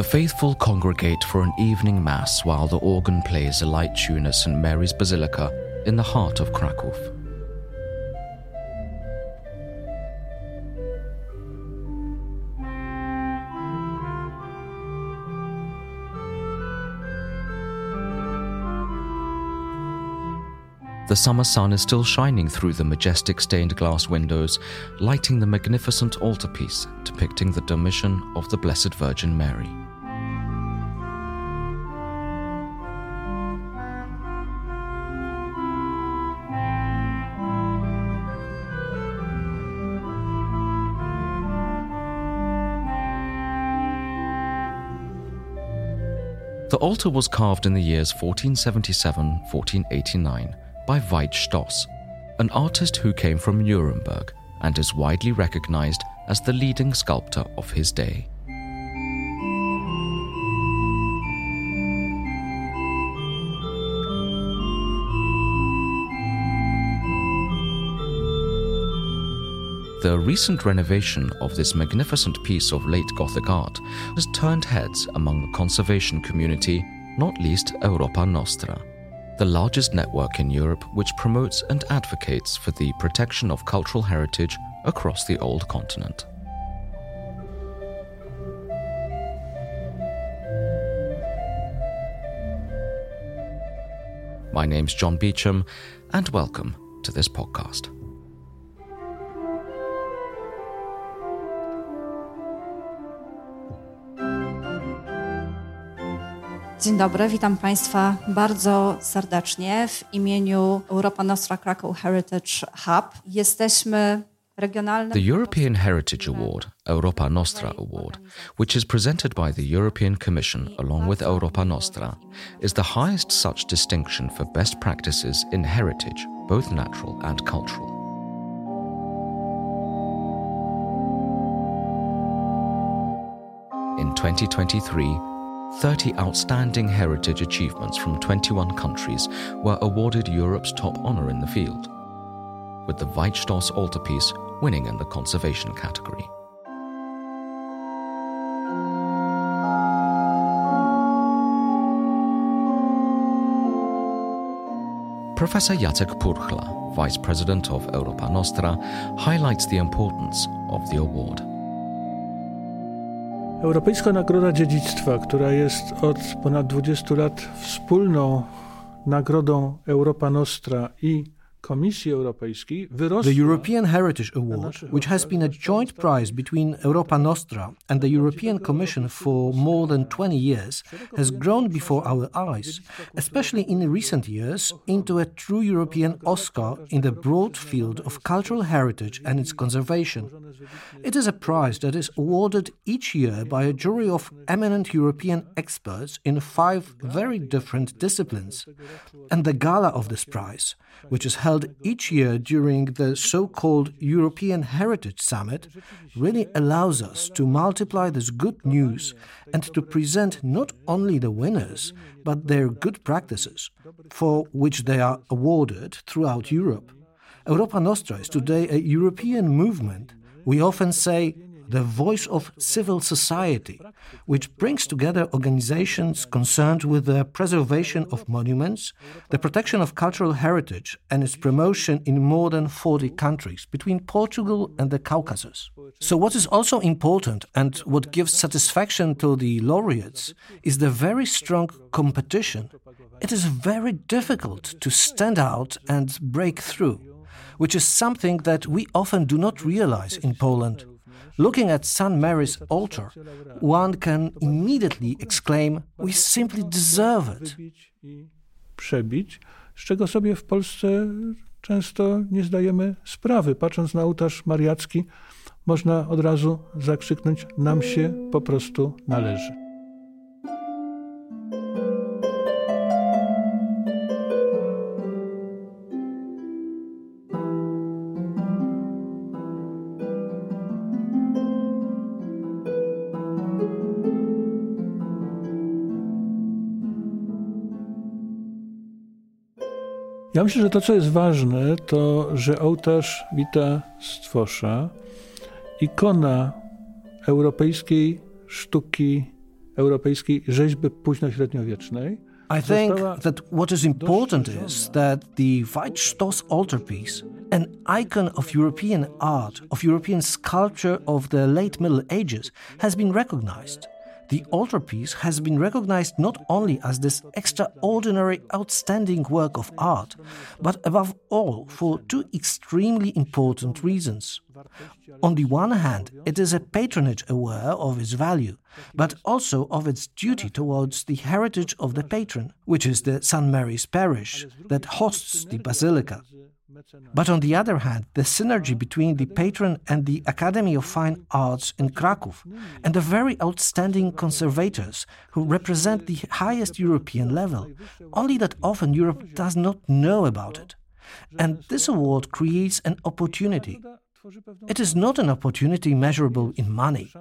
The faithful congregate for an evening mass while the organ plays a light tune at St. Mary's Basilica in the heart of Krakow. The summer sun is still shining through the majestic stained glass windows, lighting the magnificent altarpiece depicting the Dormition of the Blessed Virgin Mary. Altar was carved in the years 1477 1489 by Veit Stoss, an artist who came from Nuremberg and is widely recognized as the leading sculptor of his day. The recent renovation of this magnificent piece of late Gothic art has turned heads among the conservation community, not least Europa Nostra the largest network in Europe which promotes and advocates for the protection of cultural heritage across the old continent. My name's John Beecham, and welcome to this podcast. Dzień dobry, witam Państwa bardzo serdecznie w imieniu Europa Nostra Krakow Heritage Hub. Jesteśmy The European Heritage Award, Europa Nostra Award, which is presented by the European Commission along with Europa Nostra, is the highest such distinction for best practices in heritage, both natural and cultural. In 2023, 30 outstanding heritage achievements from 21 countries were awarded Europe's top honour in the field, with the Veit altarpiece winning in the conservation category. Professor Jacek Purchla, Vice President of Europa Nostra, highlights the importance of the award. Europejska Nagroda Dziedzictwa, która jest od ponad 20 lat wspólną nagrodą Europa Nostra i The European Heritage Award, which has been a joint prize between Europa Nostra and the European Commission for more than 20 years, has grown before our eyes, especially in recent years, into a true European Oscar in the broad field of cultural heritage and its conservation. It is a prize that is awarded each year by a jury of eminent European experts in five very different disciplines. And the gala of this prize, which is held each year during the so called European Heritage Summit, really allows us to multiply this good news and to present not only the winners, but their good practices, for which they are awarded throughout Europe. Europa Nostra is today a European movement. We often say the voice of civil society, which brings together organizations concerned with the preservation of monuments, the protection of cultural heritage, and its promotion in more than 40 countries between Portugal and the Caucasus. So, what is also important and what gives satisfaction to the laureates is the very strong competition. It is very difficult to stand out and break through, which is something that we often do not realize in Poland. Looking at St. Mary's altar, one can immediately exclaim, We simply deserve it. Przebić, z czego sobie w Polsce często nie zdajemy sprawy. Patrząc na ołtarz mariacki, można od razu zakrzyknąć: Nam się po prostu należy. Ja myślę, że to, co jest ważne, to, że ołtarz wita stwosza, ikona europejskiej sztuki europejskiej rzeźby późnośredniowiecznej. I think that what is important is that the Weitstoss altarpiece, an icon of European art, of European sculpture of the late Middle Ages, has been recognized. The altarpiece has been recognized not only as this extraordinary, outstanding work of art, but above all for two extremely important reasons. On the one hand, it is a patronage aware of its value, but also of its duty towards the heritage of the patron, which is the St. Mary's Parish that hosts the basilica. But on the other hand, the synergy between the patron and the Academy of Fine Arts in Krakow and the very outstanding conservators who represent the highest European level, only that often Europe does not know about it. And this award creates an opportunity it is not an opportunity measurable in money.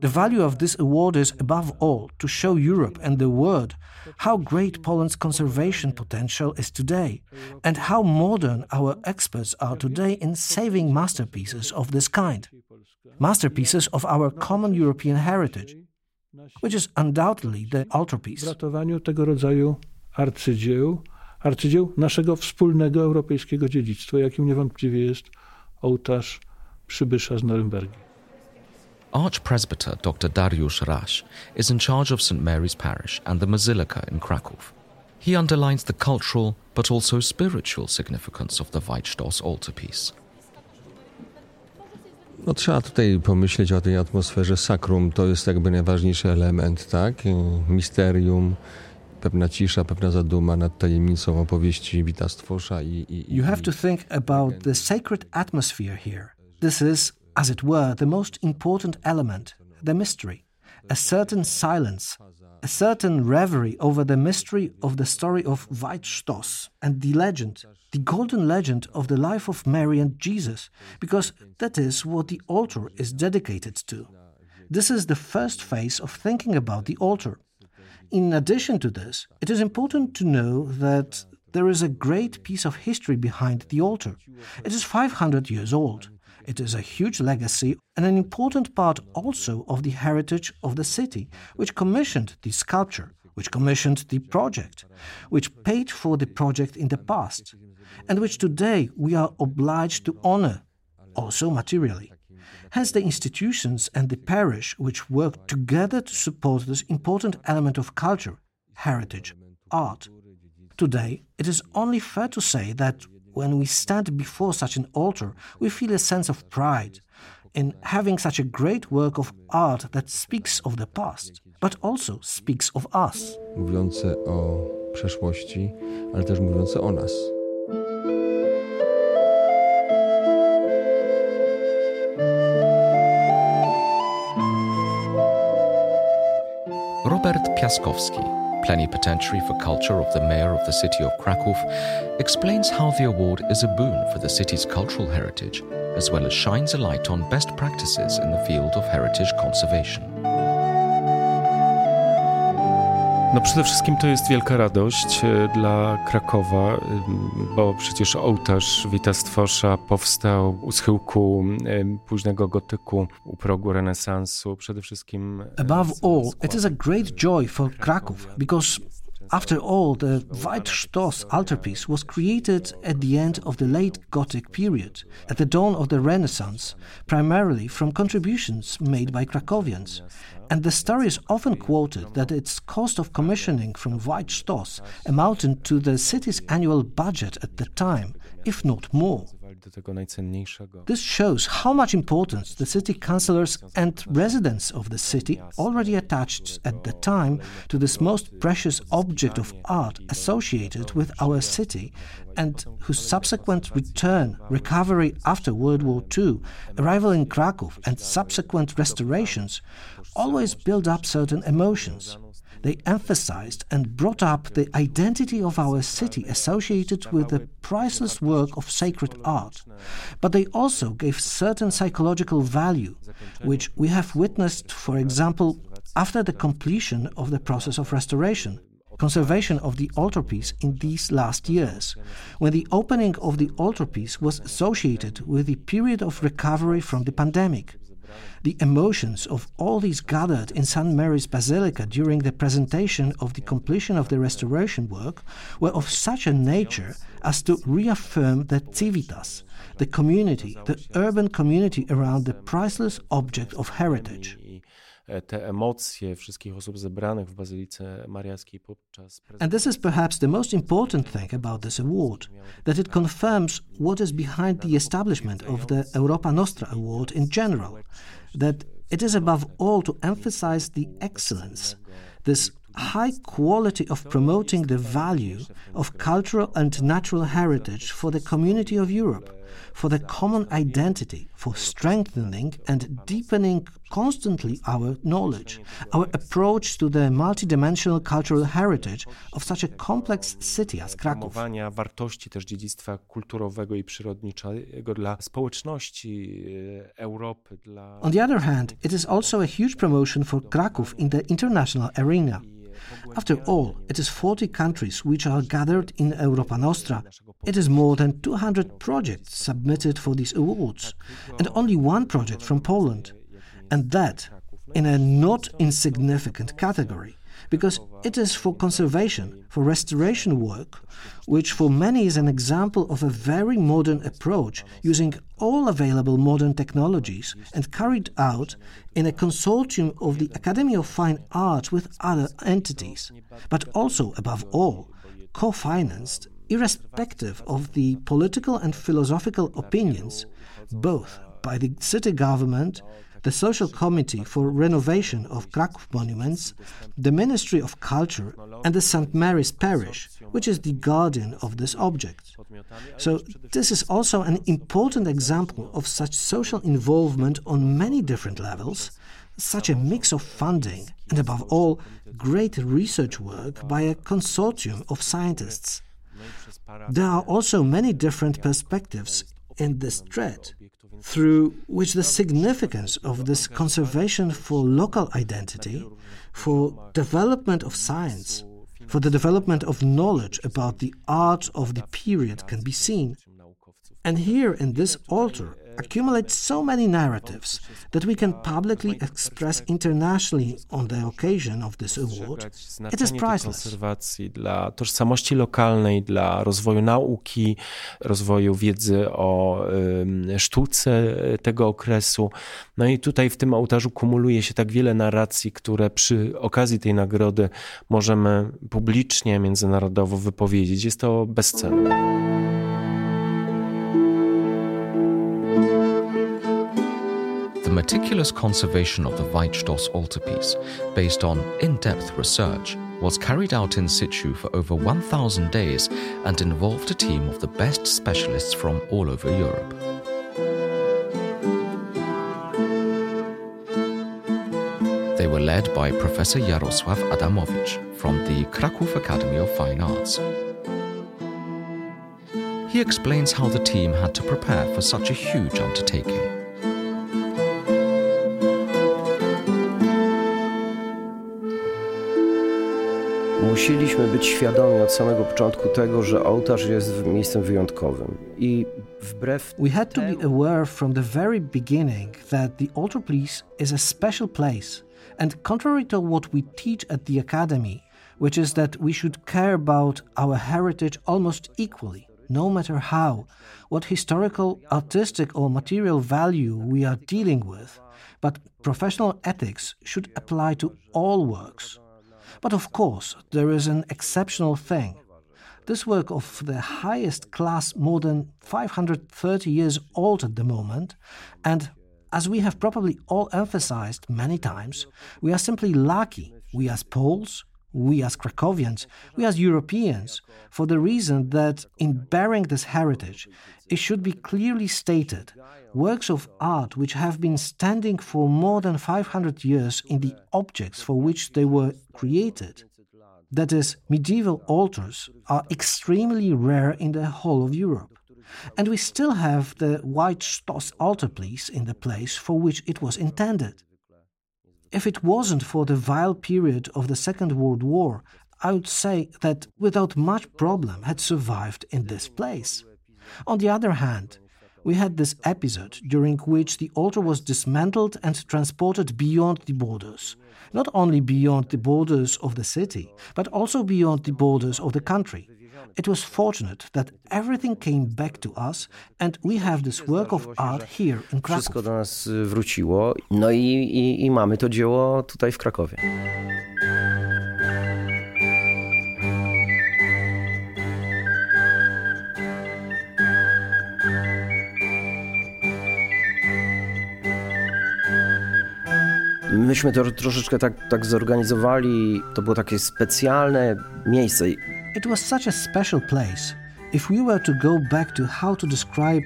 The value of this award is, above all, to show Europe and the world how great Poland's conservation potential is today and how modern our experts are today in saving masterpieces of this kind. Masterpieces of our common European heritage, which is undoubtedly the altarpiece. ratowaniu tego rodzaju arcydzieł, arcydzieł naszego wspólnego europejskiego dziedzictwa, jakim niewątpliwie jest ołtarz przybysza z Norymbergi. Archpresbyter Dr. Dariusz Raś is in charge of St. Mary's Parish and the Basilica in Kraków. He underlines the cultural but also spiritual significance of the Veit Stoss altarpiece. No, trzeba tutaj pomyśleć o tej atmosferze sakrum. To jest jakby najważniejszy element, tak? Misterium, pewna cisza, pewna zaduma nad tajemnicą opowieści Wita Stwosza i, i, You have to think about the sacred atmosphere here. This is, as it were, the most important element, the mystery. A certain silence, a certain reverie over the mystery of the story of Veit Stoss and the legend, the golden legend of the life of Mary and Jesus, because that is what the altar is dedicated to. This is the first phase of thinking about the altar. In addition to this, it is important to know that there is a great piece of history behind the altar. It is 500 years old. It is a huge legacy and an important part also of the heritage of the city, which commissioned the sculpture, which commissioned the project, which paid for the project in the past, and which today we are obliged to honor, also materially. Hence, the institutions and the parish which work together to support this important element of culture, heritage, art. Today, it is only fair to say that when we stand before such an altar, we feel a sense of pride in having such a great work of art that speaks of the past, but also speaks of us. Mówiące o przeszłości, ale też mówiące o nas. Piaskowski, plenipotentiary for culture of the mayor of the city of Krakow, explains how the award is a boon for the city's cultural heritage, as well as shines a light on best practices in the field of heritage conservation. No przede wszystkim to jest wielka radość e, dla Krakowa, e, bo przecież ołtarz Wita Stwosza powstał u schyłku e, późnego gotyku, u progu renesansu. Przede wszystkim... Above all, it is a great joy for Kraków because After all, the Weitstoss altarpiece was created at the end of the late Gothic period, at the dawn of the Renaissance, primarily from contributions made by Krakowians. And the story is often quoted that its cost of commissioning from Veit Stoss amounted to the city's annual budget at the time, if not more. This shows how much importance the city councillors and residents of the city already attached at the time to this most precious object of art associated with our city and whose subsequent return, recovery after World War II, arrival in Krakow, and subsequent restorations always build up certain emotions. They emphasized and brought up the identity of our city associated with the priceless work of sacred art. But they also gave certain psychological value, which we have witnessed, for example, after the completion of the process of restoration conservation of the altarpiece in these last years, when the opening of the altarpiece was associated with the period of recovery from the pandemic. The emotions of all these gathered in St. Mary's Basilica during the presentation of the completion of the restoration work were of such a nature as to reaffirm the civitas, the community, the urban community around the priceless object of heritage. Te emocje wszystkich osób zebranych w Bazylice Mariackiej podczas And this is perhaps the most important thing about this award, that it confirms what is behind the establishment of the Europa Nostra Award in general, that it is above all to emphasize the excellence, this high quality of promoting the value of cultural and natural heritage for the community of Europe for the common identity, for strengthening and deepening constantly our knowledge, our approach to the multidimensional cultural heritage of such a complex city as Kraków. wartości też dziedzictwa kulturowego i przyrodniczego dla społeczności Europy. On the other hand, it is also a huge promotion for Kraków in the international arena. After all, it is 40 countries which are gathered in Europa Nostra. It is more than 200 projects submitted for these awards, and only one project from Poland. And that in a not insignificant category because it is for conservation, for restoration work, which for many is an example of a very modern approach using all available modern technologies and carried out in a consortium of the Academy of Fine Arts with other entities, but also, above all, co financed, irrespective of the political and philosophical opinions, both by the city government the Social Committee for Renovation of Kraków Monuments, the Ministry of Culture, and the St. Mary's Parish, which is the guardian of this object. So, this is also an important example of such social involvement on many different levels, such a mix of funding, and above all, great research work by a consortium of scientists. There are also many different perspectives in this thread through which the significance of this conservation for local identity, for development of science, for the development of knowledge about the art of the period can be seen. And here in this altar, accumulate so many narratives that we can publicly express internationally on the occasion of this award, it is priceless. konserwacji, dla tożsamości lokalnej, dla rozwoju nauki, rozwoju wiedzy o y, sztuce tego okresu. No i tutaj w tym ołtarzu kumuluje się tak wiele narracji, które przy okazji tej nagrody możemy publicznie, międzynarodowo wypowiedzieć. Jest to bezcenne. Meticulous conservation of the Veit Stoss altarpiece, based on in depth research, was carried out in situ for over 1,000 days and involved a team of the best specialists from all over Europe. They were led by Professor Jarosław Adamowicz from the Kraków Academy of Fine Arts. He explains how the team had to prepare for such a huge undertaking. Musieliśmy być świadomi od samego początku tego, że ołtarz jest miejscem wyjątkowym. I wbrew We had to be aware from the very beginning that the altar place is a special place. And contrary to what we teach at the academy, which is that we should care about our heritage almost equally, no matter how, what historical, artistic, or material value we are dealing with, but professional ethics should apply to all works. But of course, there is an exceptional thing. This work of the highest class, more than 530 years old at the moment, and as we have probably all emphasized many times, we are simply lucky, we as Poles, we as Krakowians, we as Europeans, for the reason that in bearing this heritage, it should be clearly stated works of art which have been standing for more than 500 years in the objects for which they were created, that is, medieval altars, are extremely rare in the whole of Europe. And we still have the Veit Stoss altarpiece in the place for which it was intended. If it wasn't for the vile period of the Second World War, I would say that without much problem had survived in this place. On the other hand, we had this episode during which the altar was dismantled and transported beyond the borders. Not only beyond the borders of the city, but also beyond the borders of the country. It was fortunate that everything came back to us and we have this work of art here in Kraków. Wszystko do nas wróciło, no i, i, i mamy to dzieło tutaj w Krakowie. Myśmy to troszeczkę tak, tak zorganizowali. To było takie specjalne miejsce. It was such a special place. If we were to go back to how to describe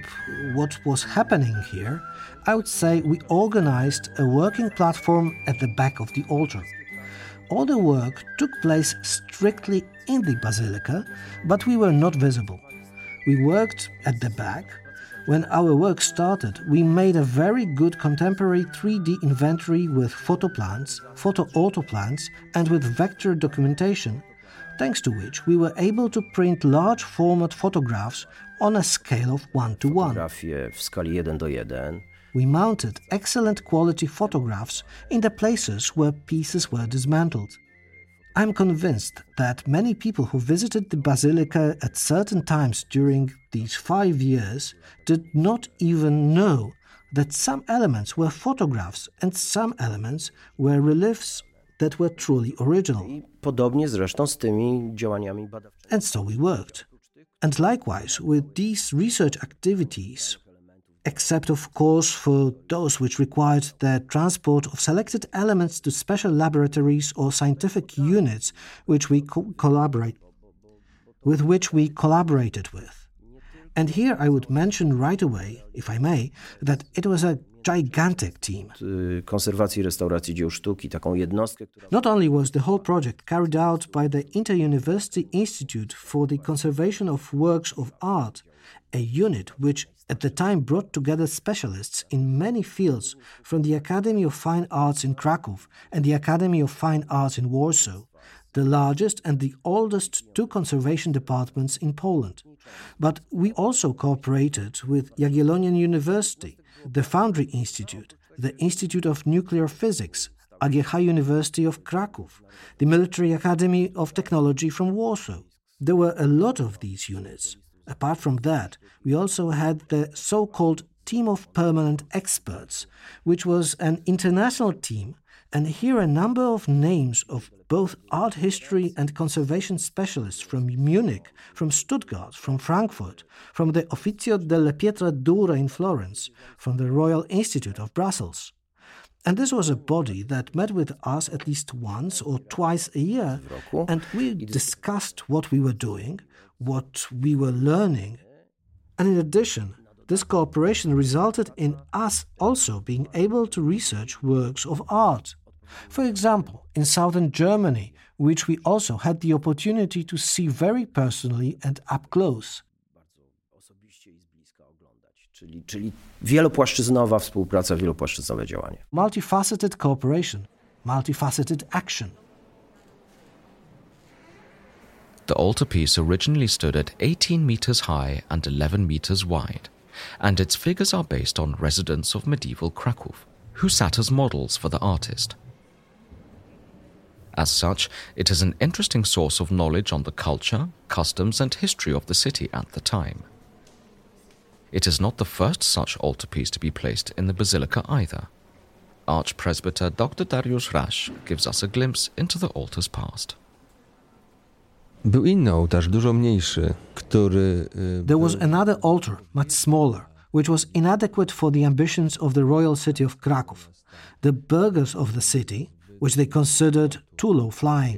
what was happening here, I would say we organized a working platform at the back of the altar. All the work took place strictly in the basilica, but we were not visible. We worked at the back, when our work started, we made a very good contemporary 3D inventory with photo plans, photo auto and with vector documentation, thanks to which we were able to print large format photographs on a scale of 1 to 1. w skali 1 do 1. We mounted excellent quality photographs in the places where pieces were dismantled. I'm convinced that many people who visited the basilica at certain times during these five years did not even know that some elements were photographs and some elements were reliefs that were truly original. Podobnie zresztą z tymi działaniami badawczymi. And so we worked. And likewise, with these research activities, except of course for those which required the transport of selected elements to special laboratories or scientific units which we co- collaborate with which we collaborated with. And here I would mention right away, if I may, that it was a gigantic team. Konserwacji restauracji dzieł sztuki, taką jednostkę, która... Not only was the whole project carried out by the Inter-University Institute for the Conservation of Works of Art, a unit which at the time brought together specialists in many fields from the Academy of Fine Arts in Krakow and the Academy of Fine Arts in Warsaw, the largest and the oldest two conservation departments in Poland. But we also cooperated with Jagiellonian University, the Foundry Institute, the Institute of Nuclear Physics, AGH University of Krakow, the Military Academy of Technology from Warsaw. There were a lot of these units. Apart from that, we also had the so called Team of Permanent Experts, which was an international team, and here a number of names of both art history and conservation specialists from Munich, from Stuttgart, from Frankfurt, from the Opificio delle Pietre Dure in Florence, from the Royal Institute of Brussels. And this was a body that met with us at least once or twice a year, and we discussed what we were doing, what we were learning. And in addition, this cooperation resulted in us also being able to research works of art. For example, in southern Germany, which we also had the opportunity to see very personally and up close. Czyli, czyli wielopłaszczyznowa współpraca, wielopłaszczyznowe działanie. Multifaceted cooperation, multifaceted action. The altarpiece originally stood at 18 meters high and 11 meters wide, and its figures are based on residents of medieval Krakow, who sat as models for the artist. As such, it is an interesting source of knowledge on the culture, customs, and history of the city at the time. It is not the first such altarpiece to be placed in the basilica either. Archpresbyter Dr. Dariusz Raś gives us a glimpse into the altar's past. Był inny ołtarz, dużo mniejszy, który. There was another altar, much smaller, which was inadequate for the ambitions of the royal city of Krakow. The burghers of the city, which they considered too low flying.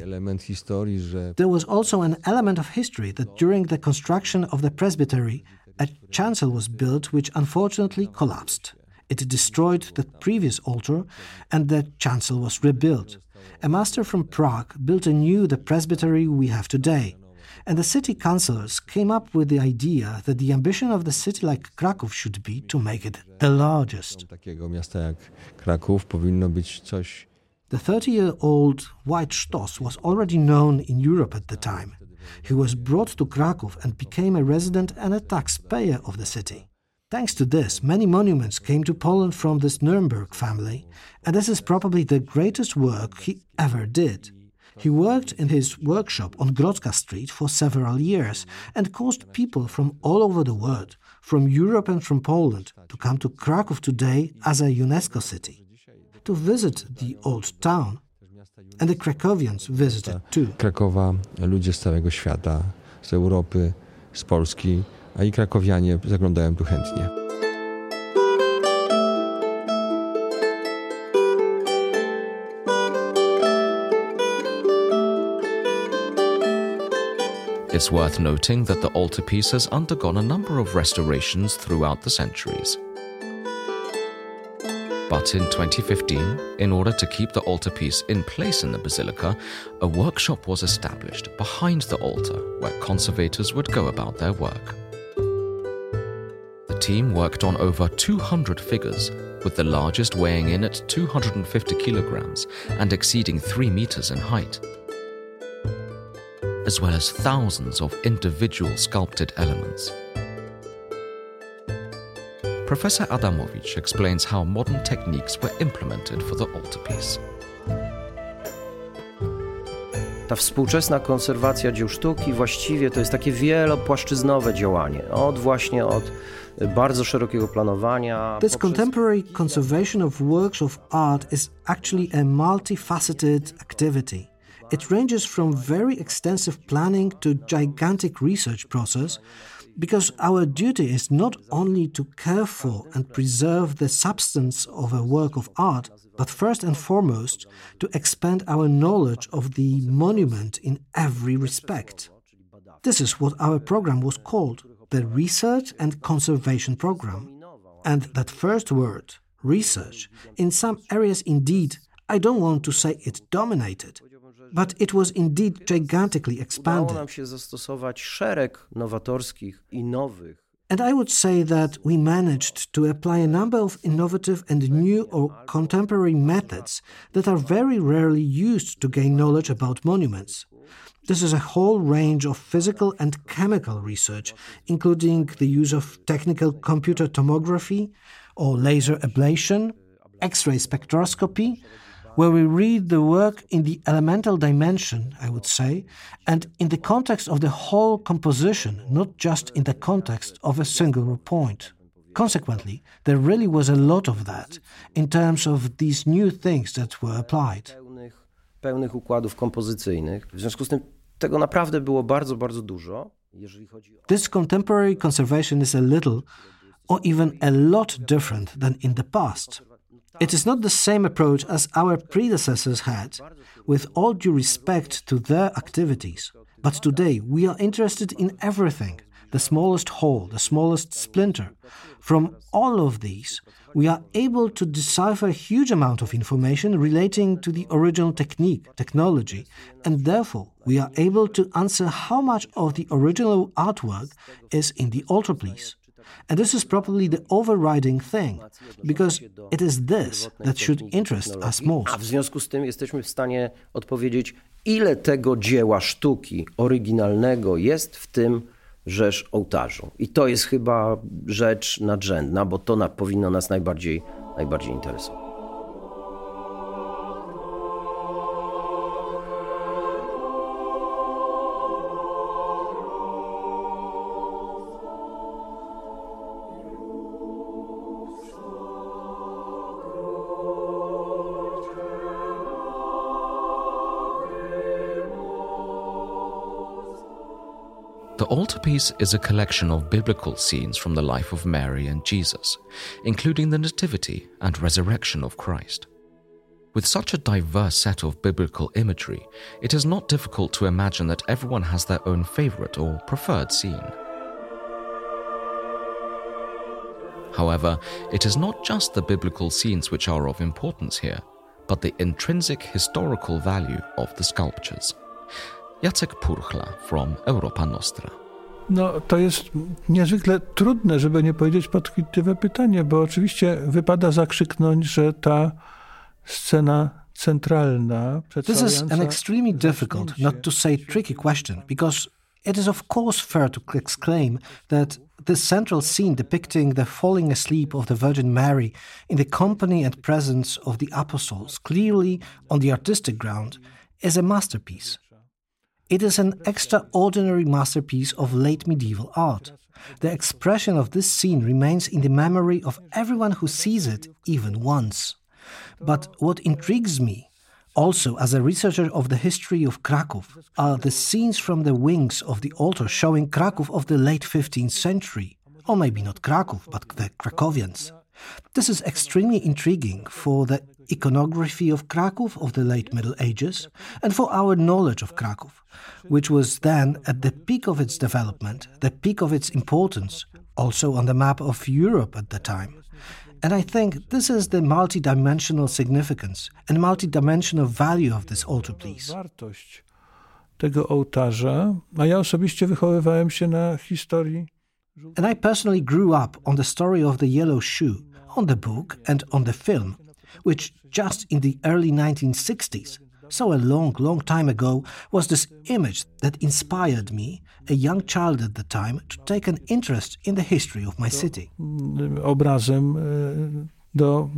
Że. There was also an element of history that during the construction of the presbytery, a chancel was built which unfortunately collapsed. It destroyed the previous altar, and the chancel was rebuilt. A master from Prague built anew the presbytery we have today. And the city councillors came up with the idea that the ambition of the city like Kraków should be to make it the largest. The 30 year old Veit Stoss was already known in Europe at the time. He was brought to Kraków and became a resident and a taxpayer of the city. Thanks to this, many monuments came to Poland from this Nuremberg family, and this is probably the greatest work he ever did. He worked in his workshop on Grodzka Street for several years and caused people from all over the world, from Europe and from Poland, to come to Kraków today as a UNESCO city, to visit the old town. And the Krakowians visited too. Krakowa, ludzie z całego świata, z Europy, z Polski, a i krakowianie zaglądają tu chętnie. It's worth noting that the altarpiece has undergone a number of restorations throughout the centuries. But in 2015, in order to keep the altarpiece in place in the basilica, a workshop was established behind the altar where conservators would go about their work. The team worked on over 200 figures, with the largest weighing in at 250 kilograms and exceeding 3 meters in height as well as thousands of individual sculpted elements. Professor Adamowicz explains how modern techniques were implemented for the altarpiece. Ta współczesna konserwacja dzieł sztuki właściwie to jest takie wielopłaszczyznowe działanie. Od właśnie od bardzo szerokiego planowania. This contemporary conservation of works of art is actually a multifaceted activity. It ranges from very extensive planning to gigantic research process because our duty is not only to care for and preserve the substance of a work of art, but first and foremost to expand our knowledge of the monument in every respect. This is what our program was called the Research and Conservation Program. And that first word, research, in some areas indeed, I don't want to say it dominated, but it was indeed gigantically expanded. And I would say that we managed to apply a number of innovative and new or contemporary methods that are very rarely used to gain knowledge about monuments. This is a whole range of physical and chemical research, including the use of technical computer tomography or laser ablation, X ray spectroscopy, where we read the work in the elemental dimension, I would say, and in the context of the whole composition, not just in the context of a single point. Consequently, there really was a lot of that in terms of these new things that were applied. Pełnych układów kompozycyjnych. W związku z tym tego naprawdę było bardzo, bardzo dużo. This contemporary conservation is a little or even a lot different than in the past. It is not the same approach as our predecessors had, with all due respect to their activities. But today we are interested in everything the smallest hole, the smallest splinter. From all of these, we are able to decipher a huge amount of information relating to the original technique, technology, and therefore we are able to answer how much of the original artwork is in the altarpiece. And this is probably the overriding thing, because it is this that should interest us most. A w związku z tym jesteśmy w stanie odpowiedzieć, ile tego dzieła sztuki oryginalnego jest w tym rzesz ołtarzu. I to jest chyba rzecz nadrzędna, bo to na, powinno nas najbardziej, najbardziej interesować. Altarpiece is a collection of biblical scenes from the life of Mary and Jesus, including the Nativity and resurrection of Christ. With such a diverse set of biblical imagery, it is not difficult to imagine that everyone has their own favorite or preferred scene. However, it is not just the biblical scenes which are of importance here, but the intrinsic historical value of the sculptures. Jacek Purchla from Europa Nostra. No, to jest niezwykle trudne, żeby nie powiedzieć podchwytliwe pytanie, bo oczywiście wypada zakrzyknąć, że ta scena centralna This is an extremely difficult, not to say tricky question, because it is of course fair to exclaim that this central scene depicting the falling asleep of the Virgin Mary in the company and presence of the apostles, clearly on the artistic ground, is a masterpiece. It is an extraordinary masterpiece of late medieval art. The expression of this scene remains in the memory of everyone who sees it even once. But what intrigues me, also as a researcher of the history of Krakow, are the scenes from the wings of the altar showing Krakow of the late 15th century, or maybe not Krakow, but the Krakowians. This is extremely intriguing for the iconography of Krakow of the late Middle Ages and for our knowledge of Krakow, which was then at the peak of its development, the peak of its importance, also on the map of Europe at the time. And I think this is the multidimensional significance and multidimensional value of this altarpiece. tego ołtarza, a ja osobiście wychowywałem się na historii. And I personally grew up on the story of the yellow shoe, on the book and on the film, which just in the early 1960s, so a long, long time ago, was this image that inspired me, a young child at the time, to take an interest in the history of my city. Obrazem do,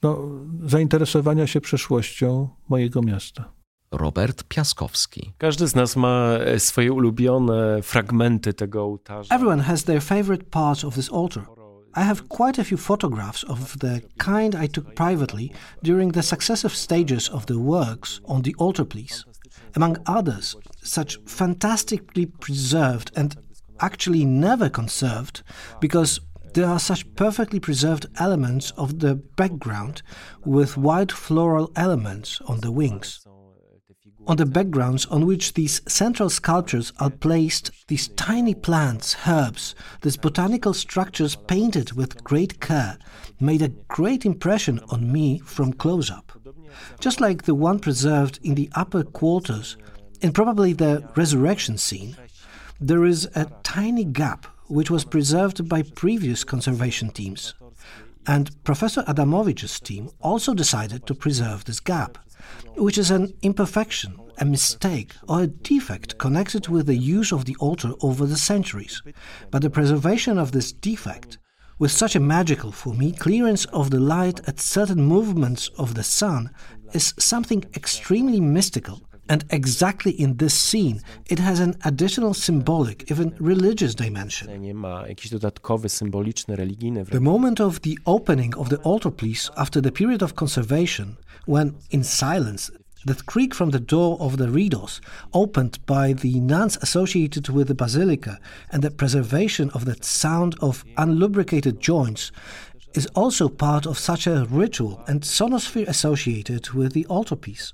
do zainteresowania się przeszłością mojego miasta. Robert Piaskowski. Każdy z nas ma swoje ulubione fragmenty tego ołtarza. Everyone has their favorite parts of this altar. I have quite a few photographs of the kind I took privately during the successive stages of the works on the altarpiece. Among others, such fantastically preserved and actually never conserved because there are such perfectly preserved elements of the background with white floral elements on the wings on the backgrounds on which these central sculptures are placed, these tiny plants, herbs, these botanical structures painted with great care, made a great impression on me from close up. Just like the one preserved in the upper quarters, in probably the resurrection scene, there is a tiny gap which was preserved by previous conservation teams. And Professor Adamowicz's team also decided to preserve this gap which is an imperfection, a mistake, or a defect connected with the use of the altar over the centuries. But the preservation of this defect, with such a magical, for me, clearance of the light at certain movements of the sun, is something extremely mystical. And exactly in this scene, it has an additional symbolic, even religious dimension. The moment of the opening of the altar altarpiece after the period of conservation when, in silence, that creak from the door of the reredos, opened by the nuns associated with the basilica, and the preservation of that sound of unlubricated joints, is also part of such a ritual and sonosphere associated with the altarpiece.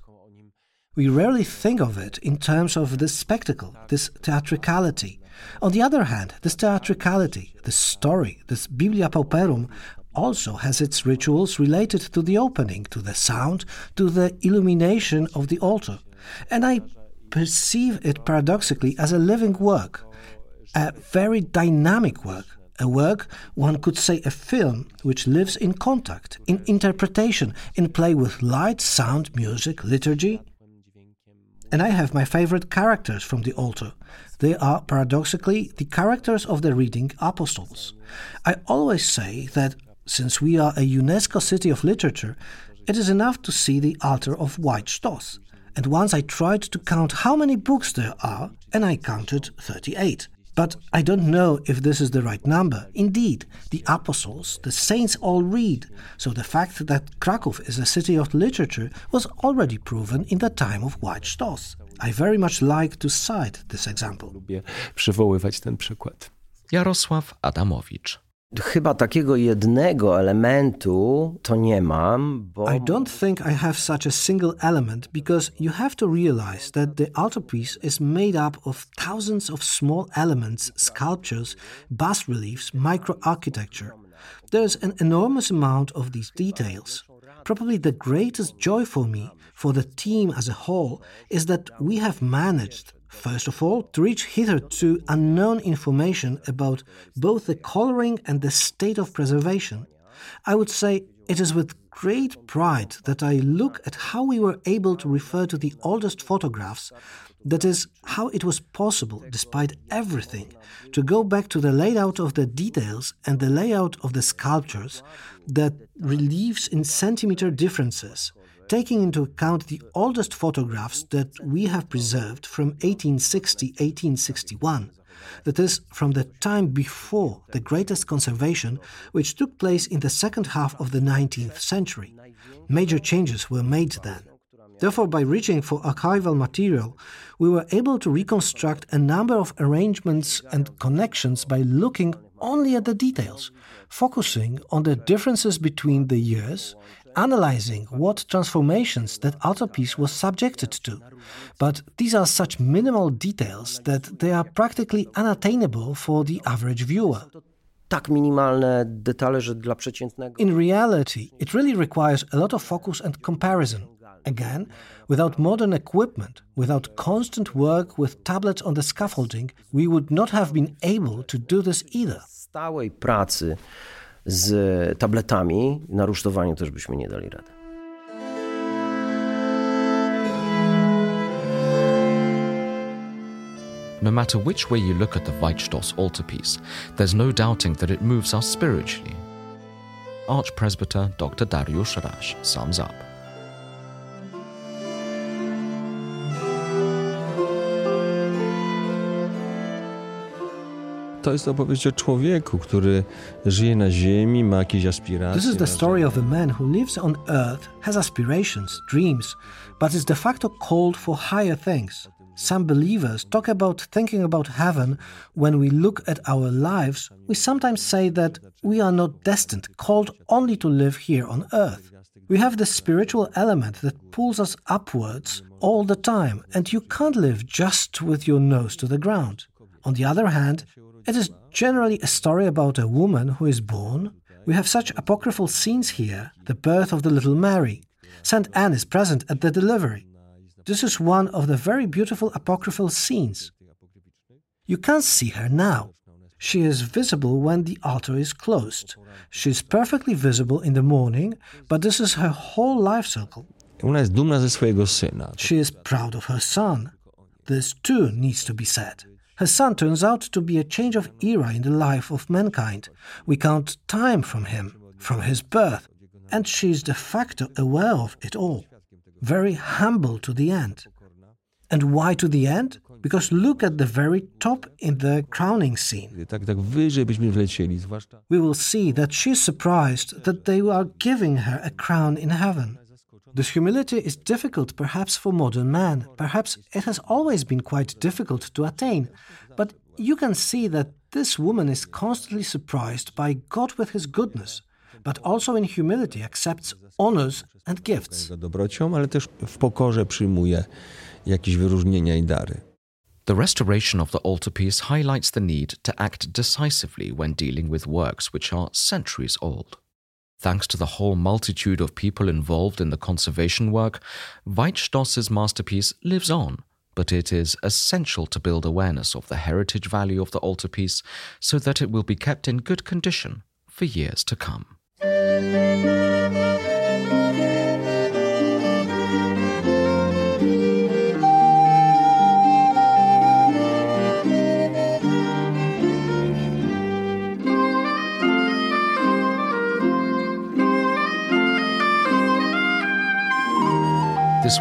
We rarely think of it in terms of this spectacle, this theatricality. On the other hand, this theatricality, this story, this Biblia Pauperum also has its rituals related to the opening, to the sound, to the illumination of the altar. And I perceive it paradoxically as a living work, a very dynamic work, a work, one could say a film, which lives in contact, in interpretation, in play with light, sound, music, liturgy. And I have my favorite characters from the altar. They are paradoxically the characters of the reading apostles. I always say that since we are a UNESCO City of Literature, it is enough to see the altar of Veit Stoss. And once I tried to count how many books there are, and I counted 38. But I don't know if this is the right number. Indeed, the apostles, the saints all read, so the fact that Krakow is a city of literature was already proven in the time of Veit Stoss. I very much like to cite this example. Lubię przywoływać ten przykład. Jarosław Adamowicz. Chyba takiego jednego elementu to nie mam, bo... I don't think I have such a single element because you have to realize that the altarpiece is made up of thousands of small elements, sculptures, bas reliefs, microarchitecture. There's an enormous amount of these details. Probably the greatest joy for me, for the team as a whole, is that we have managed First of all, to reach hitherto unknown information about both the coloring and the state of preservation, I would say it is with great pride that I look at how we were able to refer to the oldest photographs, that is, how it was possible, despite everything, to go back to the layout of the details and the layout of the sculptures, that reliefs in centimeter differences, taking into account the oldest photographs that we have preserved from 1860 1861 that is, from the time before the greatest conservation, which took place in the second half of the 19th century. Major changes were made then. Therefore, by reaching for archival material, we were able to reconstruct a number of arrangements and connections by looking only at the details, focusing on the differences between the years analyzing what transformations that altarpiece was subjected to. But these are such minimal details that they are practically unattainable for the average viewer. Tak minimalne detale, że dla przeciętnego. In reality, it really requires a lot of focus and comparison. Again, without modern equipment, without constant work with tablets on the scaffolding, we would not have been able to do this either. Stałej pracy z tabletami, na rusztowaniu też byśmy nie dali rady. No matter which way you look at the Veit Stoss altarpiece, there's no doubting that it moves us spiritually. Archpresbyter Dr. Dariusz Raś sums up. To jest opowieść o człowieku, który żyje na ziemi, ma jakieś aspiracje. This is the story of a man who lives on earth, has aspirations, dreams, but is de facto called for higher things. Some believers talk about thinking about heaven when we look at our lives. We sometimes say that we are not destined, called only to live here on earth. We have the spiritual element that pulls us upwards all the time, and you can't live just with your nose to the ground. On the other hand, it is generally a story about a woman who is born. We have such apocryphal scenes here the birth of the little Mary. St. Anne is present at the delivery. This is one of the very beautiful apocryphal scenes. You can't see her now. She is visible when the altar is closed. She is perfectly visible in the morning, but this is her whole life cycle. Ona jest dumna ze swojego syna. She is proud of her son. This too needs to be said. Her son turns out to be a change of era in the life of mankind. We count time from him, from his birth, and she is de facto aware of it all. Very humble to the end. And why to the end? Because look at the very top in the crowning scene. Tak, tak wyżej byśmy wlecieli, zwłaszcza. We will see that she is surprised that they are giving her a crown in heaven. This humility is difficult perhaps for modern man. Perhaps it has always been quite difficult to attain. But you can see that this woman is constantly surprised by God with his goodness, but also in humility accepts honors and gifts. Dobrocią, ale też w pokorze przyjmuje jakieś wyróżnienia i dary. The restoration of the altarpiece highlights the need to act decisively when dealing with works which are centuries old. Thanks to the whole multitude of people involved in the conservation work, Veit Stoss's masterpiece lives on, but it is essential to build awareness of the heritage value of the altarpiece so that it will be kept in good condition for years to come.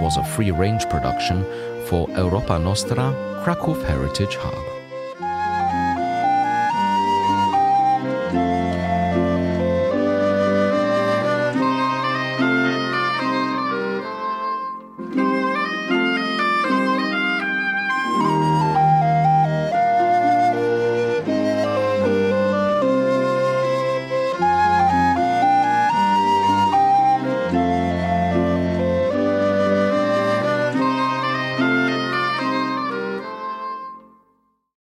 Was a free range production for Europa Nostra Kraków Heritage Hub.